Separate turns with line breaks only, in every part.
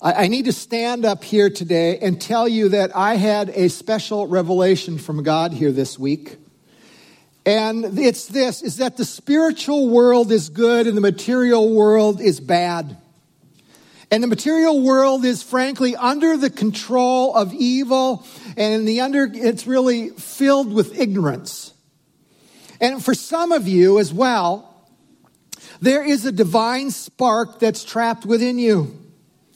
I need to stand up here today and tell you that I had a special revelation from God here this week. And it's this is that the spiritual world is good and the material world is bad. And the material world is frankly under the control of evil and in the under it's really filled with ignorance. And for some of you as well, there is a divine spark that's trapped within you.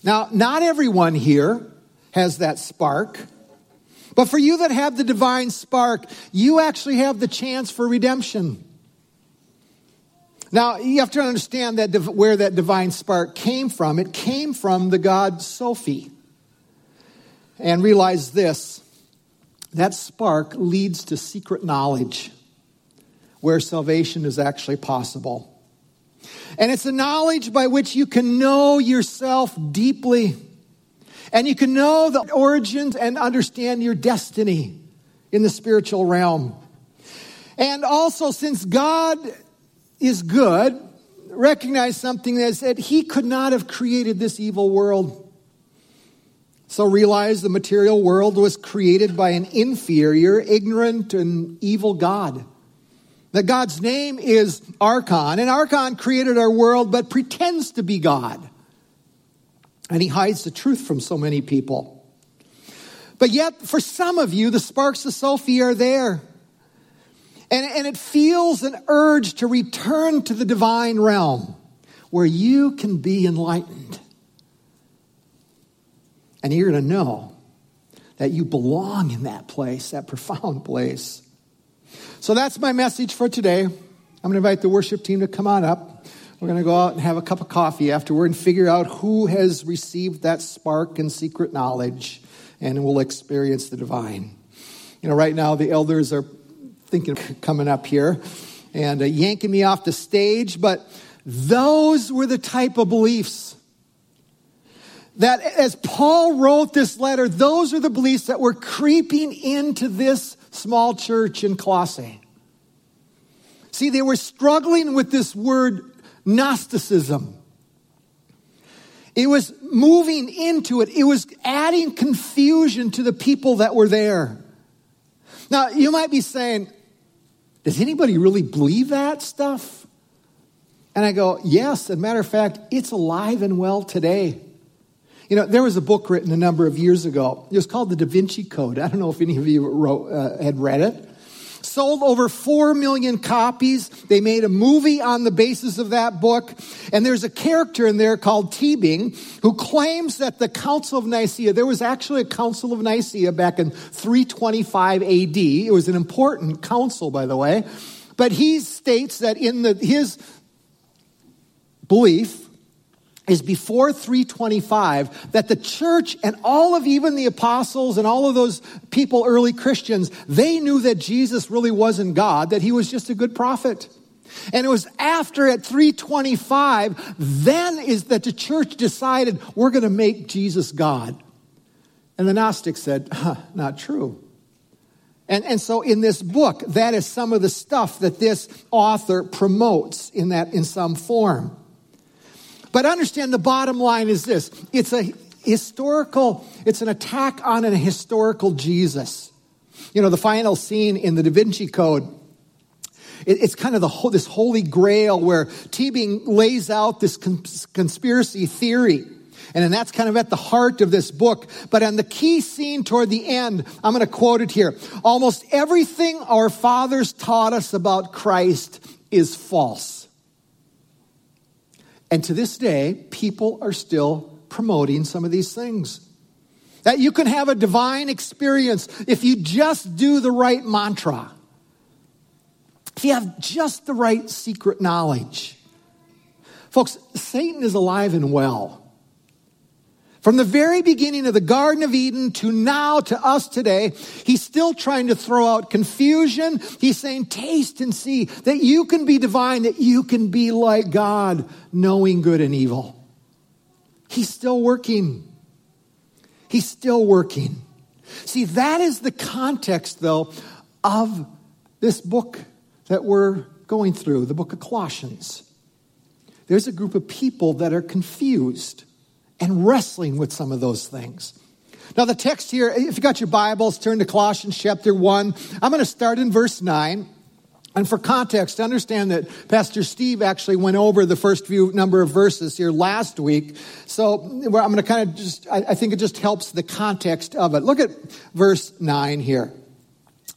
Now, not everyone here has that spark. But for you that have the divine spark, you actually have the chance for redemption. Now, you have to understand that where that divine spark came from. It came from the god Sophie. And realize this that spark leads to secret knowledge where salvation is actually possible. And it's a knowledge by which you can know yourself deeply. And you can know the origins and understand your destiny in the spiritual realm. And also, since God is good, recognize something that said he could not have created this evil world. So realize the material world was created by an inferior, ignorant, and evil God. That God's name is Archon, and Archon created our world but pretends to be God. And he hides the truth from so many people. But yet, for some of you, the sparks of Sophie are there. And, and it feels an urge to return to the divine realm where you can be enlightened. And you're going to know that you belong in that place, that profound place. So that's my message for today. I'm going to invite the worship team to come on up. We're going to go out and have a cup of coffee afterward and figure out who has received that spark and secret knowledge, and we'll experience the divine. You know, right now the elders are thinking of coming up here and uh, yanking me off the stage, but those were the type of beliefs that as Paul wrote this letter, those are the beliefs that were creeping into this small church in Colossae. See, they were struggling with this word Gnosticism. It was moving into it, it was adding confusion to the people that were there. Now, you might be saying, does anybody really believe that stuff? And I go, yes. As a matter of fact, it's alive and well today. You know, there was a book written a number of years ago. It was called The Da Vinci Code. I don't know if any of you wrote, uh, had read it. Sold over 4 million copies. They made a movie on the basis of that book. And there's a character in there called Teabing who claims that the Council of Nicaea, there was actually a Council of Nicaea back in 325 AD. It was an important council, by the way. But he states that in the, his belief, is before 325 that the church and all of even the apostles and all of those people, early Christians, they knew that Jesus really wasn't God, that he was just a good prophet. And it was after at 325, then is that the church decided we're going to make Jesus God. And the Gnostics said, huh, not true. And, and so in this book, that is some of the stuff that this author promotes in that, in some form. But understand the bottom line is this it's a historical, it's an attack on a historical Jesus. You know, the final scene in the Da Vinci Code it's kind of the whole, this holy grail where Teabing lays out this conspiracy theory. And then that's kind of at the heart of this book. But on the key scene toward the end, I'm going to quote it here. Almost everything our fathers taught us about Christ is false. And to this day, people are still promoting some of these things. That you can have a divine experience if you just do the right mantra. If you have just the right secret knowledge. Folks, Satan is alive and well. From the very beginning of the Garden of Eden to now to us today, he's still trying to throw out confusion. He's saying, taste and see that you can be divine, that you can be like God, knowing good and evil. He's still working. He's still working. See, that is the context, though, of this book that we're going through, the book of Colossians. There's a group of people that are confused and wrestling with some of those things. Now, the text here, if you got your Bibles, turn to Colossians chapter 1. I'm going to start in verse 9. And for context, understand that Pastor Steve actually went over the first few number of verses here last week. So I'm going to kind of just, I think it just helps the context of it. Look at verse 9 here.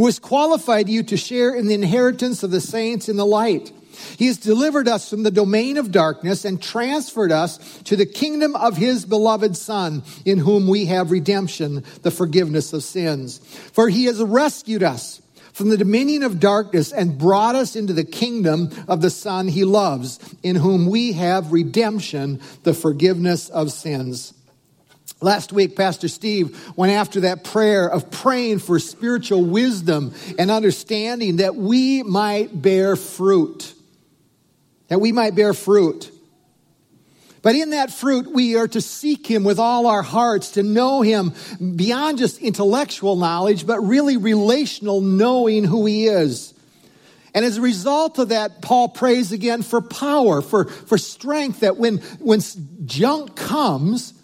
who has qualified you to share in the inheritance of the saints in the light. He has delivered us from the domain of darkness and transferred us to the kingdom of his beloved Son, in whom we have redemption, the forgiveness of sins. For he has rescued us from the dominion of darkness and brought us into the kingdom of the Son he loves, in whom we have redemption, the forgiveness of sins. Last week, Pastor Steve went after that prayer of praying for spiritual wisdom and understanding that we might bear fruit. That we might bear fruit. But in that fruit, we are to seek Him with all our hearts, to know Him beyond just intellectual knowledge, but really relational knowing who He is. And as a result of that, Paul prays again for power, for, for strength, that when, when junk comes,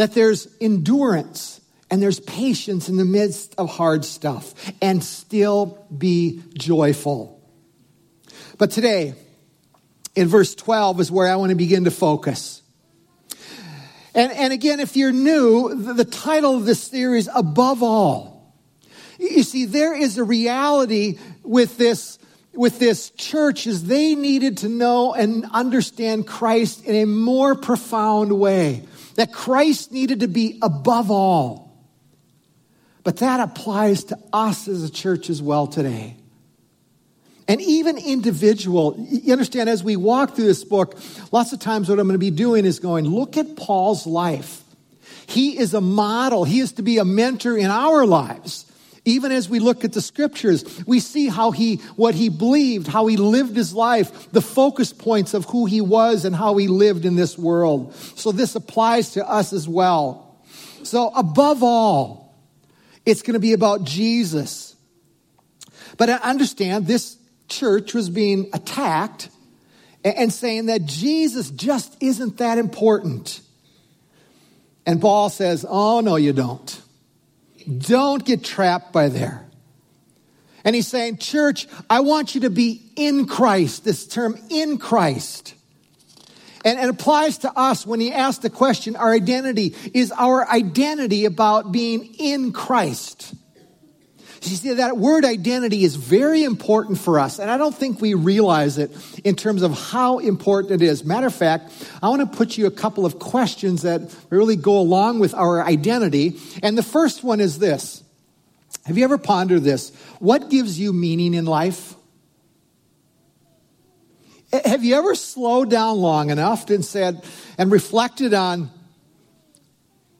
that there's endurance and there's patience in the midst of hard stuff and still be joyful. But today, in verse 12 is where I want to begin to focus. And, and again, if you're new, the, the title of this series, Above All. You see, there is a reality with this with this church is they needed to know and understand Christ in a more profound way that Christ needed to be above all. But that applies to us as a church as well today. And even individual, you understand, as we walk through this book, lots of times what I'm going to be doing is going, look at Paul's life. He is a model, he is to be a mentor in our lives. Even as we look at the scriptures, we see how he, what he believed, how he lived his life, the focus points of who he was and how he lived in this world. So this applies to us as well. So above all, it's going to be about Jesus. But I understand this church was being attacked and saying that Jesus just isn't that important. And Paul says, Oh, no, you don't. Don't get trapped by there. And he's saying, Church, I want you to be in Christ, this term in Christ. And it applies to us when he asked the question, our identity. Is our identity about being in Christ? You see, that word identity is very important for us, and I don't think we realize it in terms of how important it is. Matter of fact, I want to put you a couple of questions that really go along with our identity. And the first one is this Have you ever pondered this? What gives you meaning in life? Have you ever slowed down long enough and said, and reflected on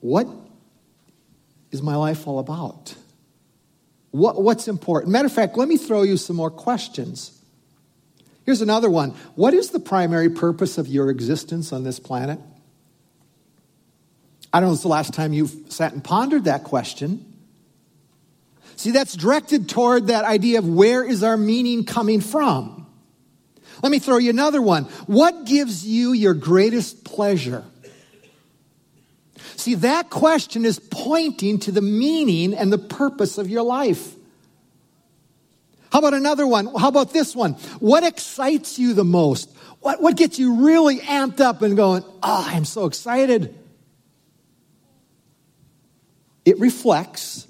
what is my life all about? What, what's important? Matter of fact, let me throw you some more questions. Here's another one What is the primary purpose of your existence on this planet? I don't know, it's the last time you've sat and pondered that question. See, that's directed toward that idea of where is our meaning coming from? Let me throw you another one. What gives you your greatest pleasure? See, that question is pointing to the meaning and the purpose of your life. How about another one? How about this one? What excites you the most? What, what gets you really amped up and going, oh, I'm so excited? It reflects,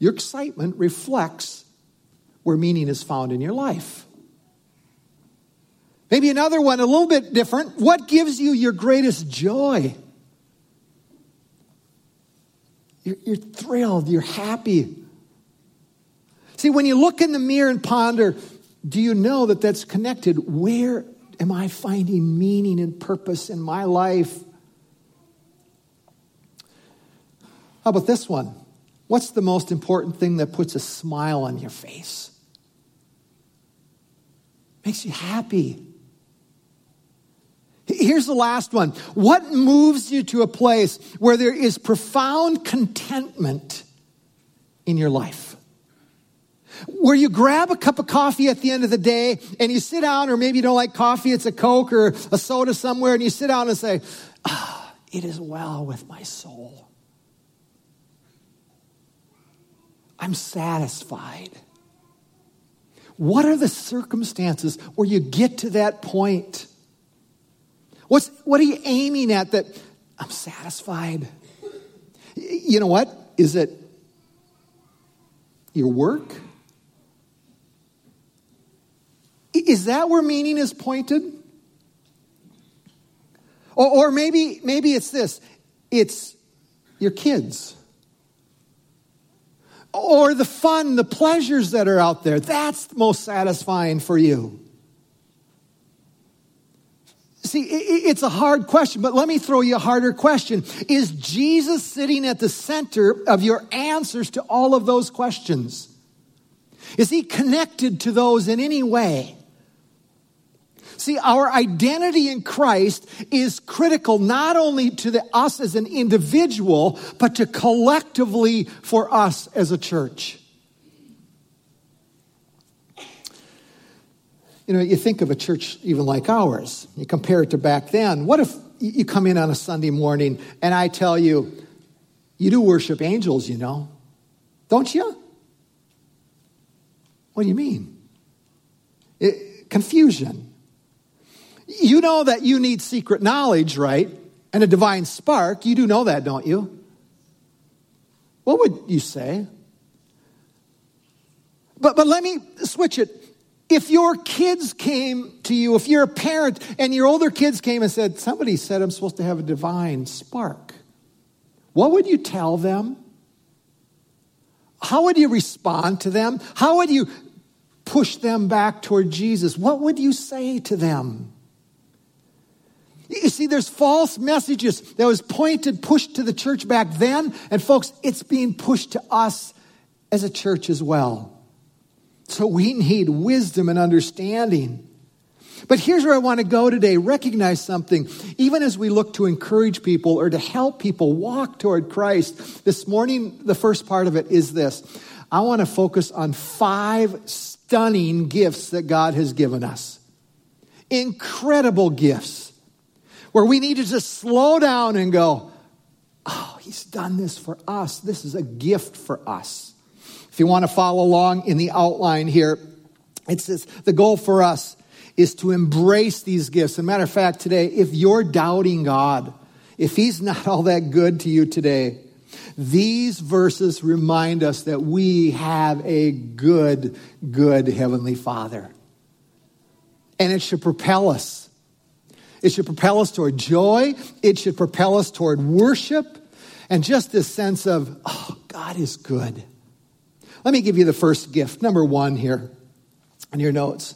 your excitement reflects where meaning is found in your life. Maybe another one, a little bit different. What gives you your greatest joy? You're, you're thrilled, you're happy. See, when you look in the mirror and ponder, do you know that that's connected? Where am I finding meaning and purpose in my life? How about this one? What's the most important thing that puts a smile on your face? Makes you happy. Here's the last one. What moves you to a place where there is profound contentment in your life? Where you grab a cup of coffee at the end of the day and you sit down, or maybe you don't like coffee, it's a Coke or a soda somewhere, and you sit down and say, ah, It is well with my soul. I'm satisfied. What are the circumstances where you get to that point? What's, what are you aiming at that I'm satisfied? You know what? Is it your work? Is that where meaning is pointed? Or, or maybe, maybe it's this it's your kids. Or the fun, the pleasures that are out there. That's most satisfying for you. See, it's a hard question, but let me throw you a harder question. Is Jesus sitting at the center of your answers to all of those questions? Is he connected to those in any way? See, our identity in Christ is critical not only to the, us as an individual, but to collectively for us as a church. You know, you think of a church even like ours, you compare it to back then. What if you come in on a Sunday morning and I tell you, you do worship angels, you know, don't you? What do you mean? It, confusion. You know that you need secret knowledge, right? And a divine spark. You do know that, don't you? What would you say? But, but let me switch it if your kids came to you, if you're a parent and your older kids came and said, Somebody said I'm supposed to have a divine spark, what would you tell them? How would you respond to them? How would you push them back toward Jesus? What would you say to them? You see, there's false messages that was pointed, pushed to the church back then, and folks, it's being pushed to us as a church as well. So we need wisdom and understanding. But here's where I want to go today. Recognize something. Even as we look to encourage people or to help people walk toward Christ, this morning, the first part of it is this I want to focus on five stunning gifts that God has given us. Incredible gifts where we need to just slow down and go, Oh, He's done this for us. This is a gift for us. If you want to follow along in the outline here, it says the goal for us is to embrace these gifts. As a matter of fact, today, if you're doubting God, if He's not all that good to you today, these verses remind us that we have a good, good Heavenly Father. And it should propel us. It should propel us toward joy. It should propel us toward worship and just this sense of, oh, God is good. Let me give you the first gift, number one here in your notes.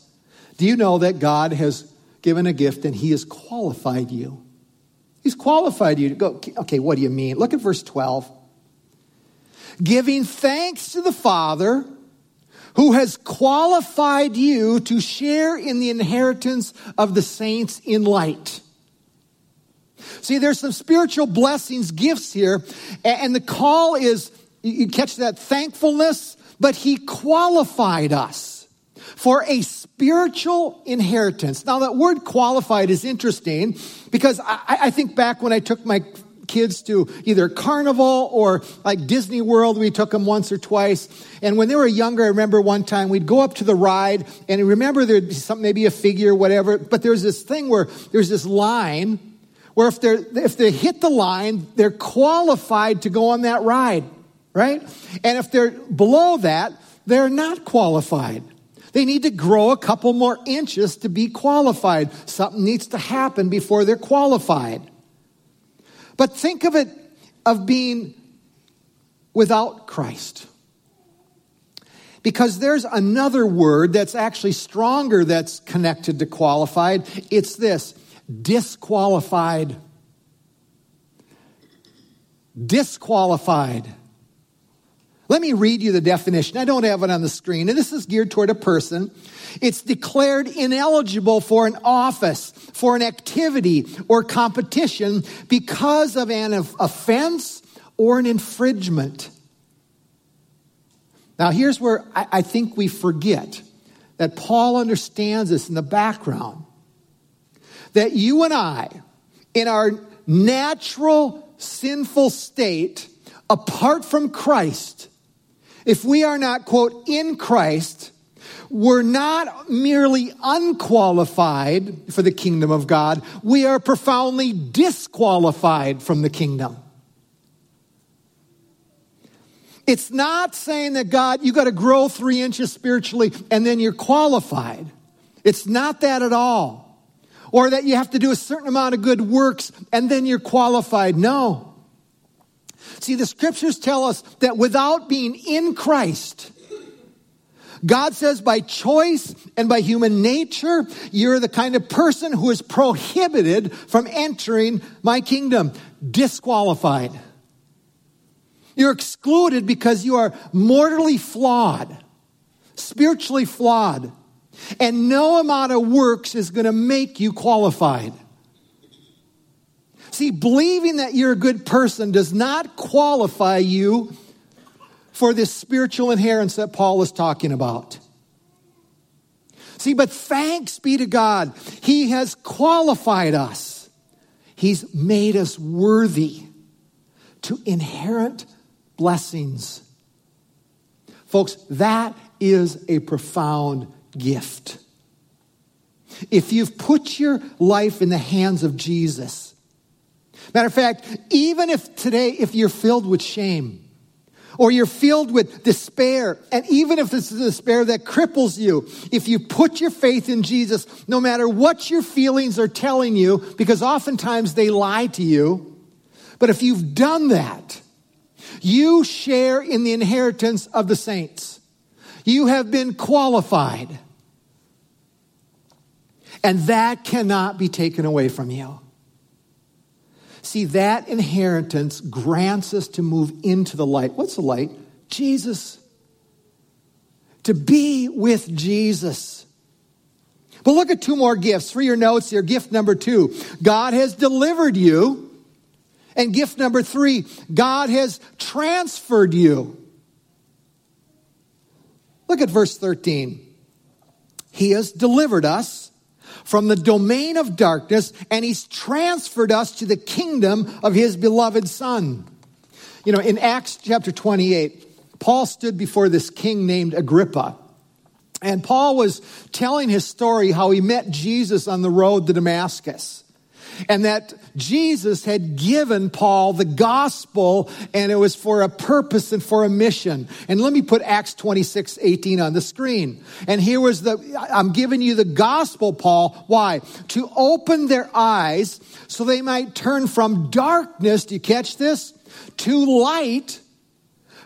Do you know that God has given a gift and He has qualified you? He's qualified you to go, okay, what do you mean? Look at verse 12. Giving thanks to the Father who has qualified you to share in the inheritance of the saints in light. See, there's some spiritual blessings, gifts here, and the call is you catch that thankfulness, but he qualified us for a spiritual inheritance. Now, that word qualified is interesting because I, I think back when I took my kids to either carnival or like Disney World. We took them once or twice. And when they were younger, I remember one time we'd go up to the ride and remember there'd be some, maybe a figure, or whatever. But there's this thing where there's this line where if they if they hit the line, they're qualified to go on that ride right? And if they're below that, they're not qualified. They need to grow a couple more inches to be qualified. Something needs to happen before they're qualified. But think of it of being without Christ. Because there's another word that's actually stronger that's connected to qualified. It's this disqualified. disqualified. Let me read you the definition. I don't have it on the screen, and this is geared toward a person. It's declared ineligible for an office, for an activity, or competition because of an offense or an infringement. Now, here's where I, think we forget that Paul understands this in the background. That you and I, in our natural sinful state, apart from Christ, if we are not, quote, in Christ, we're not merely unqualified for the kingdom of God, we are profoundly disqualified from the kingdom. It's not saying that God, you got to grow three inches spiritually and then you're qualified. It's not that at all. Or that you have to do a certain amount of good works and then you're qualified. No. See, the scriptures tell us that without being in Christ, God says by choice and by human nature, you're the kind of person who is prohibited from entering my kingdom, disqualified. You're excluded because you are mortally flawed, spiritually flawed, and no amount of works is going to make you qualified. See, believing that you're a good person does not qualify you for this spiritual inheritance that Paul is talking about. See, but thanks be to God, He has qualified us. He's made us worthy to inherit blessings. Folks, that is a profound gift. If you've put your life in the hands of Jesus, matter of fact, even if today, if you're filled with shame, or you're filled with despair, and even if this is despair that cripples you, if you put your faith in Jesus, no matter what your feelings are telling you, because oftentimes they lie to you, but if you've done that, you share in the inheritance of the saints. You have been qualified. And that cannot be taken away from you. See, that inheritance grants us to move into the light. What's the light? Jesus. To be with Jesus. But look at two more gifts for your notes here. Gift number two God has delivered you and gift number three, God has transferred you. Look at verse 13. He has delivered us from the domain of darkness and he's transferred us to the kingdom of his beloved son. You know, in Acts chapter 28, Paul stood before this king named Agrippa. And Paul was telling his story how he met Jesus on the road to Damascus and that Jesus had given Paul the gospel and it was for a purpose and for a mission. And let me put Acts 26, 18 on the screen. And here was the, I'm giving you the gospel, Paul. Why? To open their eyes so they might turn from darkness, do you catch this? To light,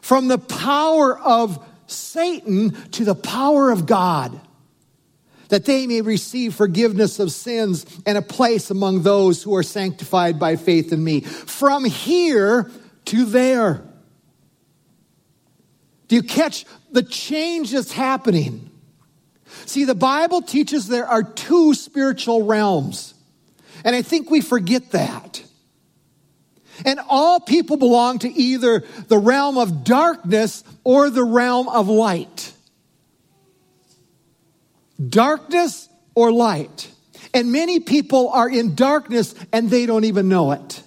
from the power of Satan to the power of God that they may receive forgiveness of sins and a place among those who are sanctified by faith in me. From here to there. Do you catch the change that's happening? See, the Bible teaches there are two spiritual realms. And I think we forget that. And all people belong to either the realm of darkness or the realm of light darkness or light. And many people are in darkness and they don't even know it.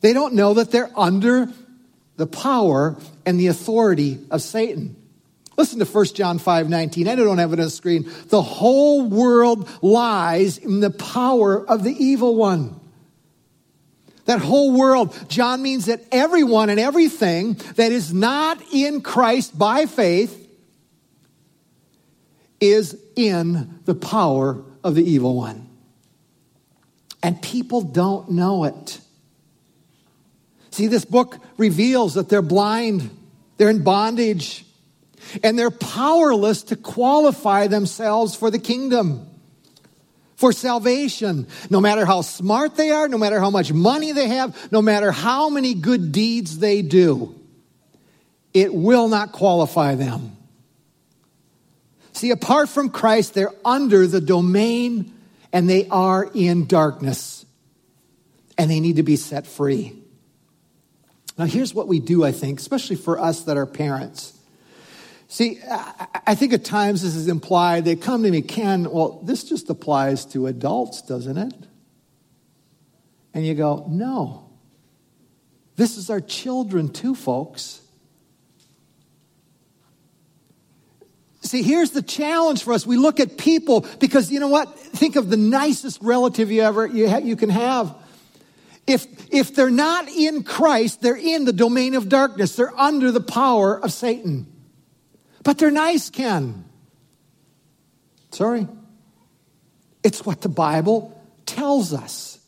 They don't know that they're under the power and the authority of Satan. Listen to 1 John 5 19. I don't have it on the screen. The whole world lies in the power of the evil one. That whole world, John means that everyone and everything that is not in Christ by faith is in the power of the evil one. And people don't know it. See, this book reveals that they're blind, they're in bondage, and they're powerless to qualify themselves for the kingdom. for salvation. No matter how smart they are, no matter how much money they have, no matter how many good deeds they do, it will not qualify them. See, apart from Christ, they're under the domain and they are in darkness and they need to be set free. Now, here's what we do, I think, especially for us that are parents. See, I think at times this is implied. They come to me, Ken, well, this just applies to adults, doesn't it? And you go, no. This is our children too, folks. See, here's the challenge for us. We look at people because you know what? Think of the nicest relative you ever you, ha- you can have. If if they're not in Christ, they're in the domain of darkness. They're under the power of Satan. But they're nice, Ken. Sorry. It's what the Bible tells us.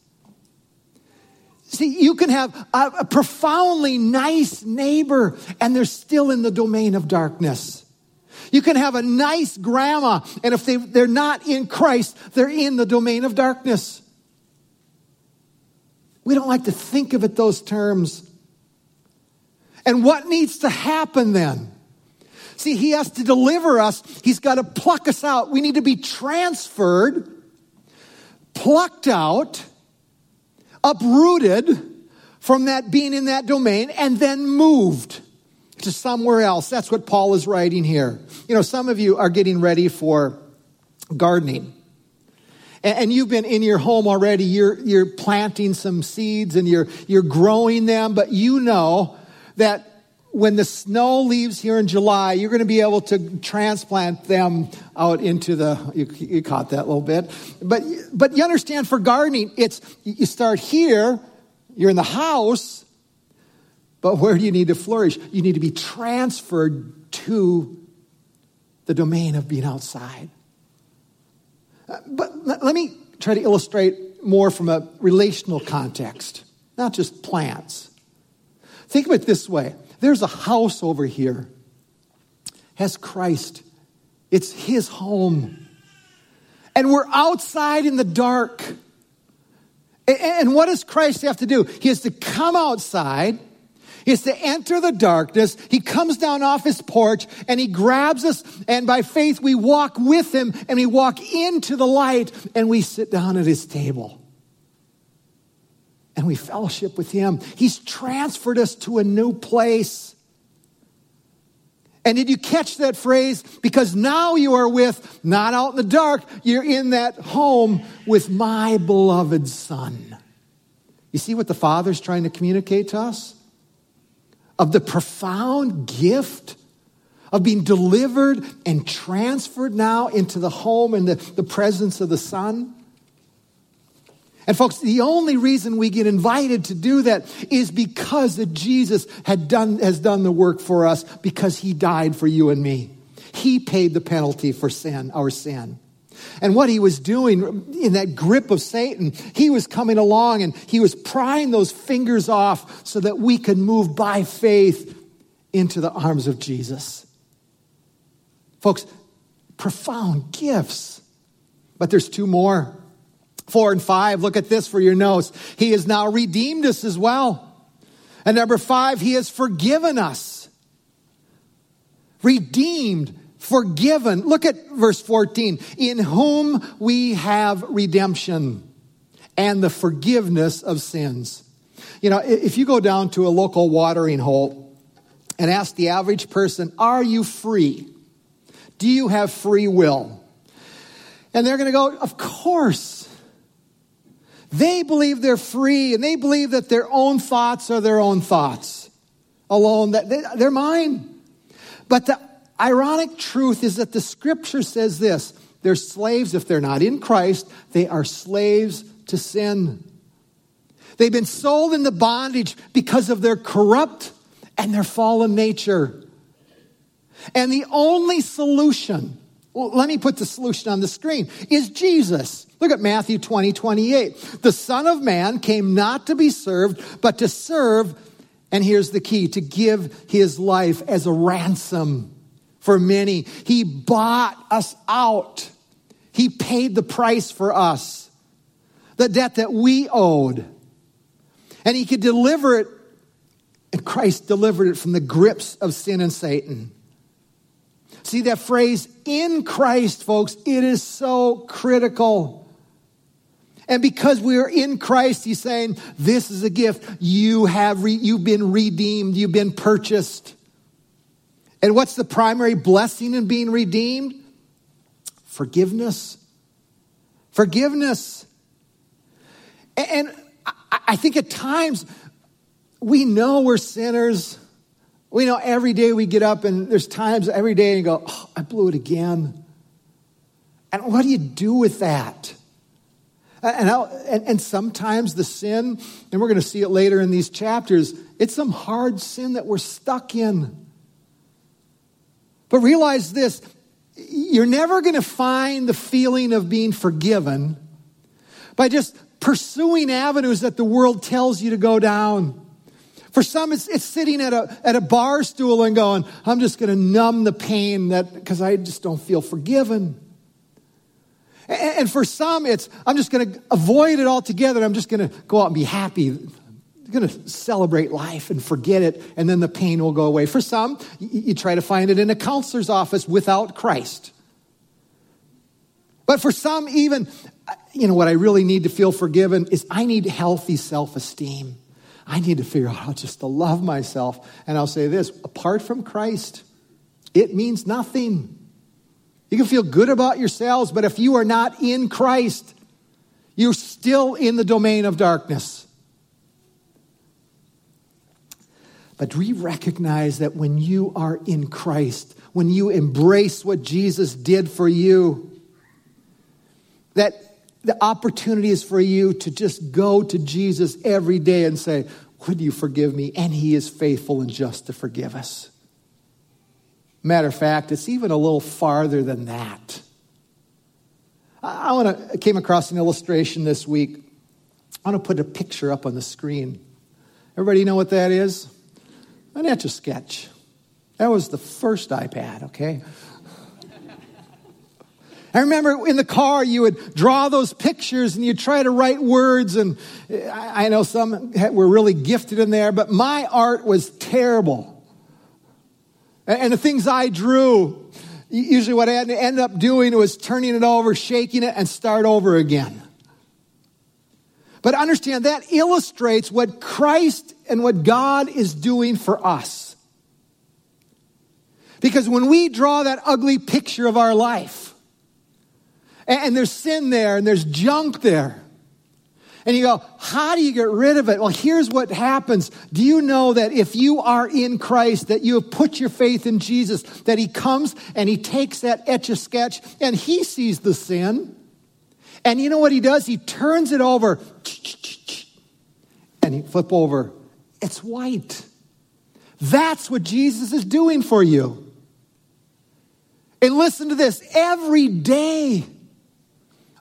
See, you can have a, a, profoundly nice neighbor and they're still in the domain of darkness. You can have a nice grandma and if they, they're not in Christ, they're in the domain of darkness. We don't like to think of it those terms. And what needs to happen then? See, he has to deliver us. He's got to pluck us out. We need to be transferred, plucked out, uprooted from that being in that domain, and then moved to somewhere else. That's what Paul is writing here. You know, some of you are getting ready for gardening. And you've been in your home already, you're, you're planting some seeds and you're, you're growing them, but you know that when the snow leaves here in July, you're going to be able to transplant them out into the, you, you, caught that a little bit. But, but you understand for gardening, it's, you start here, you're in the house, but where do you need to flourish? You need to be transferred to the domain of being outside. Uh, but let me try to illustrate more from a relational context, not just plants. Think of it this way there's a house over here, has Christ. It's his home. And we're outside in the dark. And what does Christ have to do? He has to come outside. Has to enter the darkness. He comes down off his porch and he grabs us. And by faith, we walk with him and we walk into the light and we sit down at his table and we fellowship with Him. He's transferred us to a new place. And did you catch that phrase? Because now you are with, not out in the dark, you're in that home with my beloved Son. You see what the Father's trying to communicate to us? Of the profound gift of being delivered and transferred now into the home and the, the presence of the Son. And folks, the only reason we get invited to do that is because that Jesus had done, has done the work for us because he died for you and me. He paid the penalty for sin, our sin. And what he was doing in that grip of Satan, he was coming along and he was prying those fingers off so that we could move by faith into the arms of Jesus. Folks, profound gifts. But there's two more. Four and five, look at this for your notes. He has now redeemed us as well. And number five, he has forgiven us. Redeemed, forgiven. Look at verse 14. In whom we have redemption and the forgiveness of sins. You know, if you go down to a local watering hole and ask the average person, Are you free? Do you have free will? And they're going to go, Of course. They believe they're free and they believe that their own thoughts are their own thoughts alone, that they, they're mine. But the ironic truth is that the scripture says this they're slaves, if they're not in Christ, they are slaves to sin. They've been sold into bondage because of their corrupt and their fallen nature. And the only solution, well, let me put the solution on the screen, is Jesus. Look at Matthew 20, 28. The Son of Man came not to be served, but to serve, and here's the key, to give his life as a ransom for many. He bought us out. He paid the price for us, the debt that we owed. And He could deliver it, and Christ delivered it from the grips of sin and Satan. See that phrase, in Christ, folks, it is so critical. And because we are in Christ, he's saying, this is a gift. You have, re- you've been redeemed. You've been purchased. And what's the primary blessing in being redeemed? Forgiveness. Forgiveness. And I think at times we know we're sinners. We know every day we get up and there's times every day and you go, oh, I blew it again. And what do you do with that? And, and, and, sometimes the sin, and we're going to see it later in these chapters, it's some hard sin that we're stuck in. But realize this you're never going to find the feeling of being forgiven by just pursuing avenues that the world tells you to go down. For some, it's, it's sitting at a, at a bar stool and going, I'm just going to numb the pain that, because I just don't feel forgiven. And, and for some, it's, I'm just going to avoid it altogether. I'm just going to go out and be happy. I'm going to celebrate life and forget it, and then the pain will go away. For some, you, you try to find it in a counselor's office without Christ. But for some, even, uh, you know, what I really need to feel forgiven is I need healthy self esteem. I need to figure out how just to love myself. And I'll say this apart from Christ, it means nothing. You can feel good about yourselves, but if you are not in Christ, you're still in the domain of darkness. But we recognize that when you are in Christ, when you embrace what Jesus did for you, that the opportunity is for you to just go to Jesus every day and say, Would you forgive me? And He is faithful and just to forgive us. Matter of fact, it's even a little farther than that. I want to came across an illustration this week. I want to put a picture up on the screen. Everybody know what that is? An etch a sketch. That was the first iPad, okay? I remember in the car, you would draw those pictures and you'd try to write words. And I know some were really gifted in there, but my art was terrible. And the things I drew, usually what I ended up doing was turning it over, shaking it, and start over again. But understand that illustrates what Christ and what God is doing for us. Because when we draw that ugly picture of our life, and, there's sin there and there's junk there. And you go, how do you get rid of it? Well, here's what happens. Do you know that if you are in Christ, that you have put your faith in Jesus, that He comes and He takes that etch a sketch and He sees the sin. And you know what He does? He turns it over and He flip over. It's white. That's what Jesus is doing for you. And listen to this every day.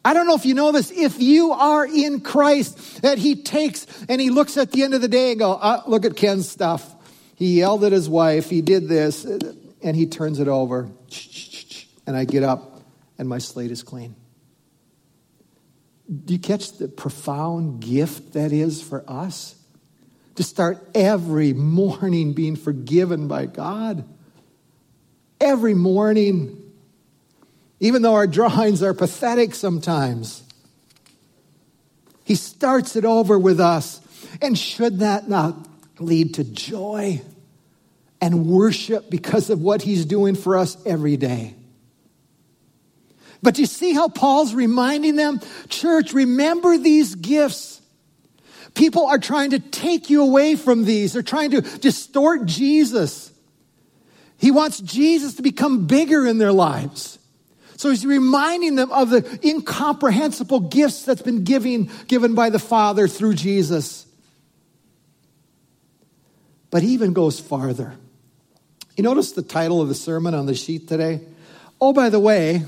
I don't know if you know this. If you are in Christ, that He takes and He looks at the end of the day and go, oh, look at Ken's stuff. He yelled at his wife. He did this, and He turns it over. And I get up, and my slate is clean. Do you catch the profound gift that is for us? To start every morning being forgiven by God. Every morning even though our drawings are pathetic sometimes. He starts it over with us. And should that not lead to joy and worship because of what he's doing for us every day? But you see how Paul's reminding them? Church, remember these gifts. People are trying to take you away from these. They're trying to distort Jesus. He wants Jesus to become bigger in their lives. So he's reminding them of the incomprehensible gifts that's been given, given by the Father through Jesus. But he even goes farther. You notice the title of the sermon on the sheet today? Oh, by the way,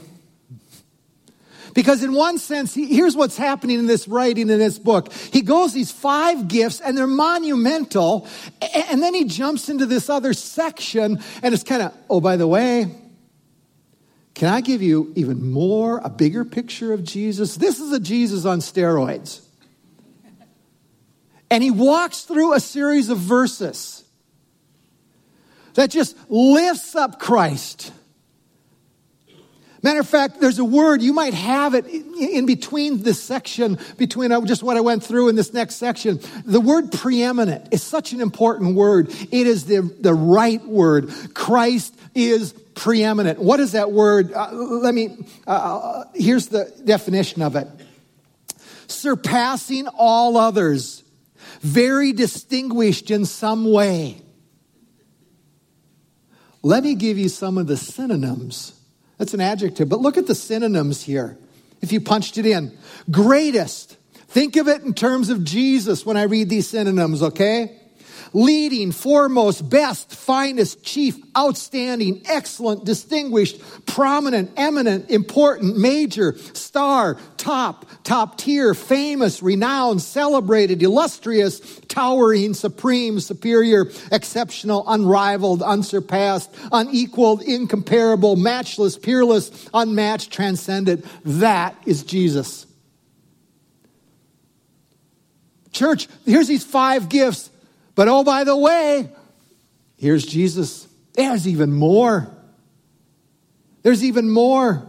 because in one sense, he, here's what's happening in this writing in this book. He goes these five gifts and they're monumental. And, and then he jumps into this other section and it's kind of, oh, by the way, Can I give you even more, a bigger picture of Jesus? This is a Jesus on steroids. And he walks through a series of verses that just lifts up Christ. Matter of fact, there's a word, you might have it in between this section, between uh, just what I went through in this next section. The word preeminent is such an important word. It is the, the right word. Christ is preeminent. What is that word? Uh, let me, uh, uh, here's the definition of it surpassing all others, very distinguished in some way. Let me give you some of the synonyms. That's an adjective, but look at the synonyms here. If you punched it in, greatest. Think of it in terms of Jesus when I read these synonyms, okay? Leading, foremost, best, finest, chief, outstanding, excellent, distinguished, prominent, eminent, important, major, star, top, top tier, famous, renowned, celebrated, illustrious, towering, supreme, superior, exceptional, unrivaled, unsurpassed, unequaled, incomparable, matchless, peerless, unmatched, transcendent. That is Jesus. Church, here's these five gifts but oh, by the way, here's Jesus. There's even more. There's even more.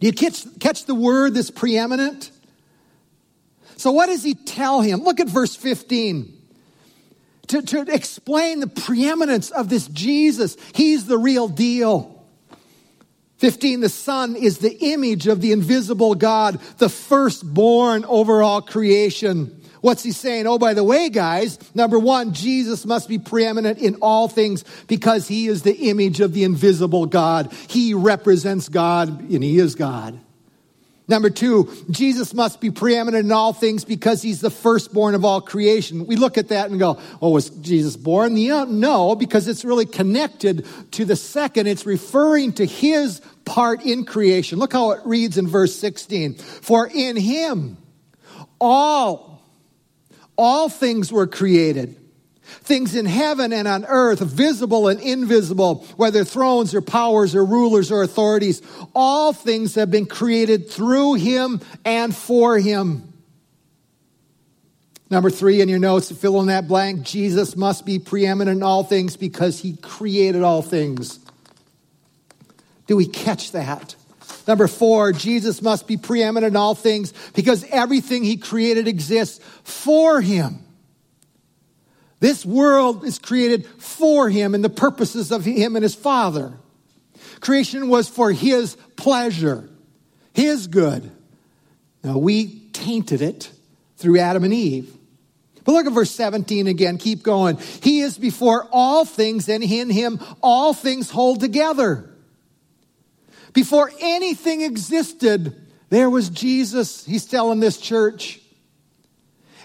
Do you catch, catch the word this preeminent? So, what does he tell him? Look at verse 15. To, to explain the preeminence of this Jesus, he's the real deal. 15, the Son is the image of the invisible God, the firstborn over all creation. What's he saying? Oh, by the way, guys, number one, Jesus must be preeminent in all things because he is the image of the invisible God. He represents God and he is God. Number two, Jesus must be preeminent in all things because he's the firstborn of all creation. We look at that and go, oh, was Jesus born? Uh, no, because it's really connected to the second. It's referring to his part in creation. Look how it reads in verse 16. For in him all all things were created. Things in heaven and on earth, visible and invisible, whether thrones or powers or rulers or authorities, all things have been created through him and for him. Number three in your notes, fill in that blank. Jesus must be preeminent in all things because he created all things. Do we catch that? Number four, Jesus must be preeminent in all things because everything he created exists for him. This world is created for him and the purposes of him and his Father. Creation was for his pleasure, his good. Now we tainted it through Adam and Eve. But look at verse 17 again. Keep going. He is before all things, and in him all things hold together. Before anything existed, there was Jesus, he's telling this church.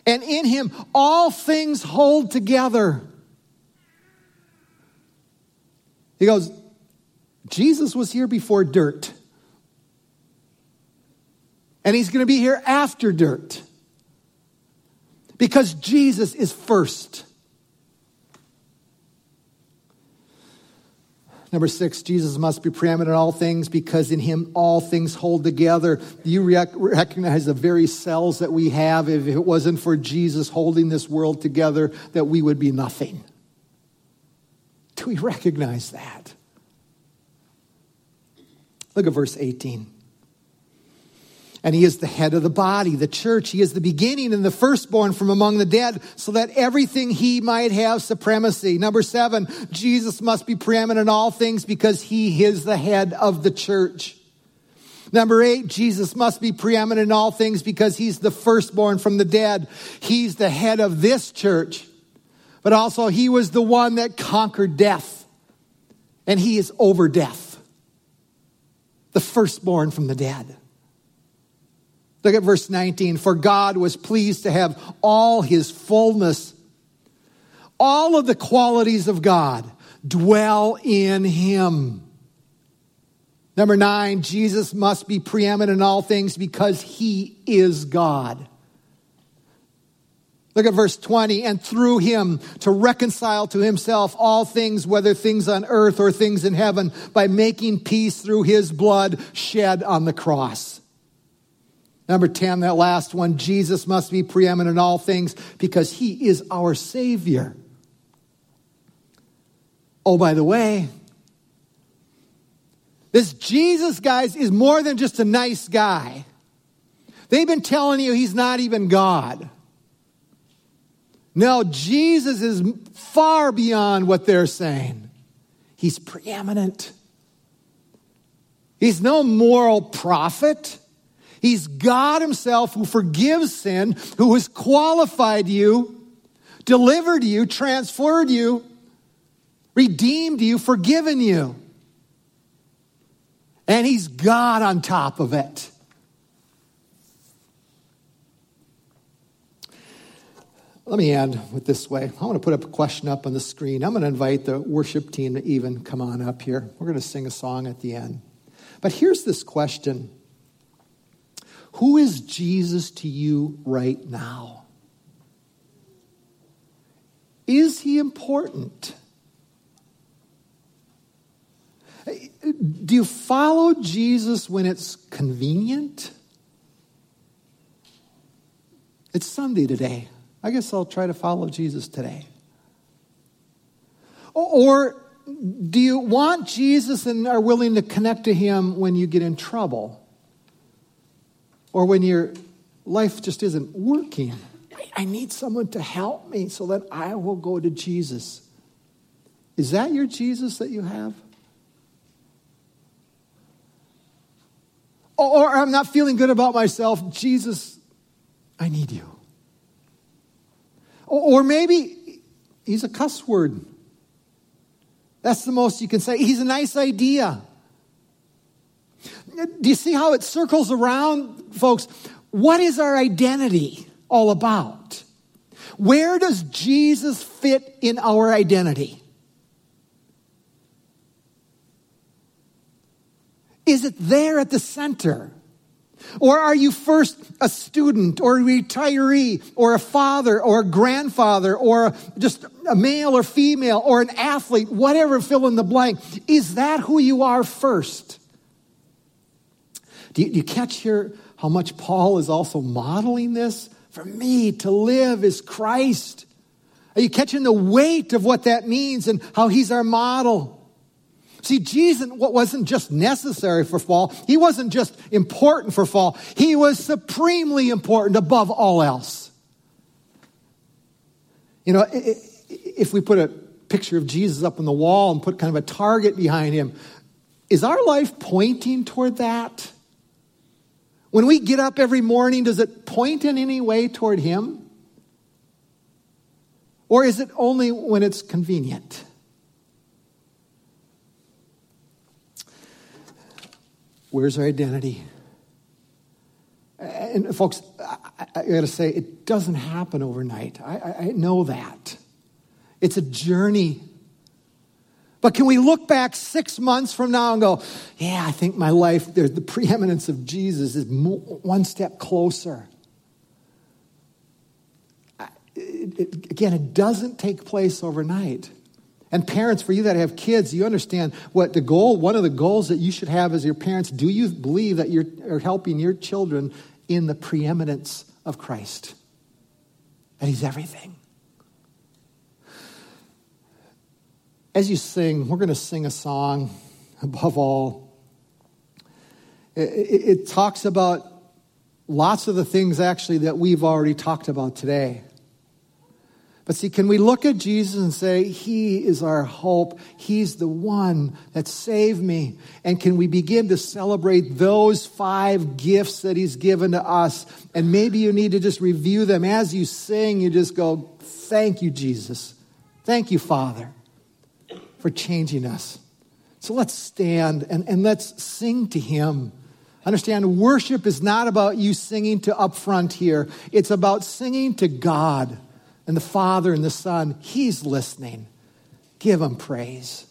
And in him, all things hold together. He goes, Jesus was here before dirt. And he's going to be here after dirt. Because Jesus is first. Number six, Jesus must be preeminent in all things because in him all things hold together. Do you rec- recognize the very cells that we have. If it wasn't for Jesus holding this world together, that we would be nothing. Do we recognize that? Look at verse 18. And he is the head of the body, the church. He is the beginning and the firstborn from among the dead, so that everything he might have supremacy. Number seven, Jesus must be preeminent in all things because he is the head of the church. Number eight, Jesus must be preeminent in all things because he's the firstborn from the dead. He's the head of this church. But also, he was the one that conquered death. And he is over death. The firstborn from the dead. Look at verse 19. For God was pleased to have all his fullness, all of the qualities of God dwell in him. Number nine, Jesus must be preeminent in all things because he is God. Look at verse 20. And through him to reconcile to himself all things, whether things on earth or things in heaven, by making peace through his blood shed on the cross. Number 10, that last one, Jesus must be preeminent in all things because he is our Savior. Oh, by the way, this Jesus, guys, is more than just a nice guy. They've been telling you he's not even God. No, Jesus is far beyond what they're saying. He's preeminent. He's no moral prophet. He's God Himself who forgives sin, who has qualified you, delivered you, transferred you, redeemed you, forgiven you. And He's God on top of it. Let me end with this way. I want to put up a question up on the screen. I'm going to invite the worship team to even come on up here. We're going to sing a song at the end. But here's this question Who is Jesus to you right now? Is he important? Do you follow Jesus when it's convenient? It's Sunday today. I guess I'll try to follow Jesus today. Or do you want Jesus and are willing to connect to him when you get in trouble? Or when your life just isn't working? I need someone to help me so that I will go to Jesus. Is that your Jesus that you have? Or I'm not feeling good about myself. Jesus, I need you. Or maybe he's a cuss word. That's the most you can say. He's a nice idea. Do you see how it circles around, folks? What is our identity all about? Where does Jesus fit in our identity? Is it there at the center? Or are you first a student or a retiree or a father or a grandfather or just a male or female or an athlete, whatever, fill in the blank? Is that who you are first? Do you, do you catch here how much Paul is also modeling this? For me to live is Christ. Are you catching the weight of what that means and how he's our model? See, Jesus wasn't just necessary for fall. He wasn't just important for fall. He was supremely important above all else. You know, if we put a picture of Jesus up on the wall and put kind of a target behind him, is our life pointing toward that? When we get up every morning, does it point in any way toward him? Or is it only when it's convenient? Where's our identity? And folks, I, I got to say, it doesn't happen overnight. I, I know that. It's a journey. But can we look back six months from now and go, yeah, I think my life, the preeminence of Jesus is one step closer? It, it, again, it doesn't take place overnight. And parents, for you that have kids, you understand what the goal, one of the goals that you should have as your parents, do you believe that you're helping your children in the preeminence of Christ? That He's everything. As you sing, we're going to sing a song above all. It, it, it talks about lots of the things actually that we've already talked about today. But see, can we look at Jesus and say, He is our hope. He's the one that saved me. And can we begin to celebrate those five gifts that He's given to us? And maybe you need to just review them. As you sing, you just go, Thank you, Jesus. Thank you, Father, for changing us. So let's stand and, and let's sing to Him. Understand, worship is not about you singing to up front here, it's about singing to God and the Father and the Son, He's listening. Give Him praise.